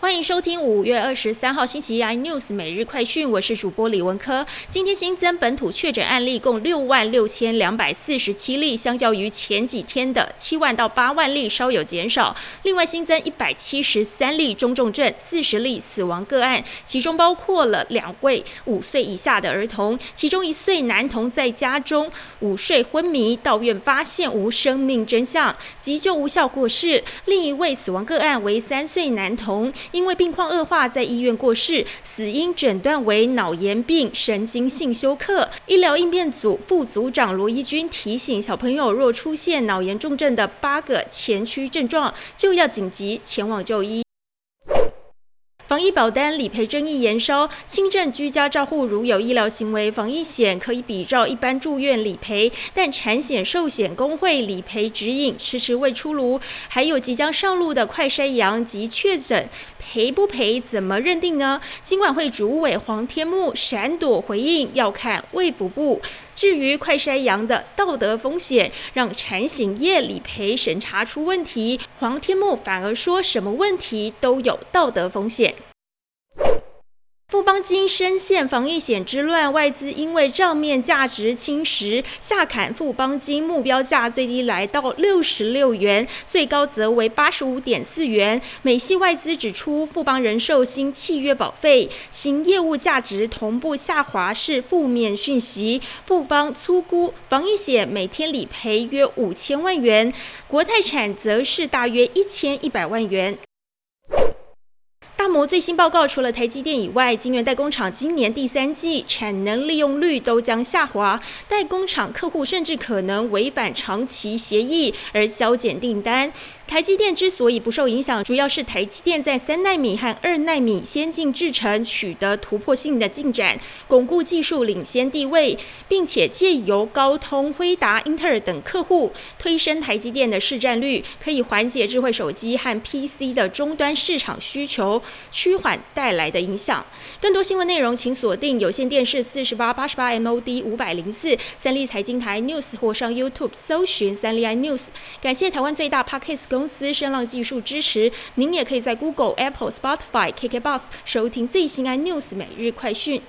欢迎收听五月二十三号星期一 iNews 每日快讯，我是主播李文科。今天新增本土确诊案例共六万六千两百四十七例，相较于前几天的七万到八万例稍有减少。另外新增一百七十三例中重症，四十例死亡个案，其中包括了两位五岁以下的儿童，其中一岁男童在家中午睡昏迷，到院发现无生命真相，急救无效过世。另一位死亡个案为三岁男童。因为病况恶化，在医院过世，死因诊断为脑炎病神经性休克。医疗应变组副组长罗一军提醒小朋友，若出现脑炎重症的八个前驱症状，就要紧急前往就医。防疫保单理赔争议延烧，轻症居家照护如有医疗行为，防疫险可以比照一般住院理赔，但产险寿险工会理赔指引迟迟未出炉。还有即将上路的快筛阳及确诊，赔不赔？怎么认定呢？金管会主委黄天木闪躲回应，要看卫福部。至于快筛阳的道德风险，让产险业理赔审查出问题，黄天木反而说什么问题都有道德风险。富邦金深陷防疫险之乱，外资因为账面价值侵蚀，下砍富邦金目标价最低来到六十六元，最高则为八十五点四元。美系外资指出，富邦人寿新契约保费、新业务价值同步下滑是负面讯息。富邦粗估防疫险每天理赔约五千万元，国泰产则是大约一千一百万元。摩最新报告，除了台积电以外，晶圆代工厂今年第三季产能利用率都将下滑，代工厂客户甚至可能违反长期协议而削减订单。台积电之所以不受影响，主要是台积电在三纳米和二纳米先进制程取得突破性的进展，巩固技术领先地位，并且借由高通、辉达、英特尔等客户推升台积电的市占率，可以缓解智慧手机和 PC 的终端市场需求趋缓带来的影响。更多新闻内容，请锁定有线电视四十八八十八 MOD 五百零四三立财经台 News 或上 YouTube 搜寻三立 iNews。感谢台湾最大 Podcast。公司声浪技术支持，您也可以在 Google、Apple、Spotify、KKBox 收听最新 iNews 每日快讯。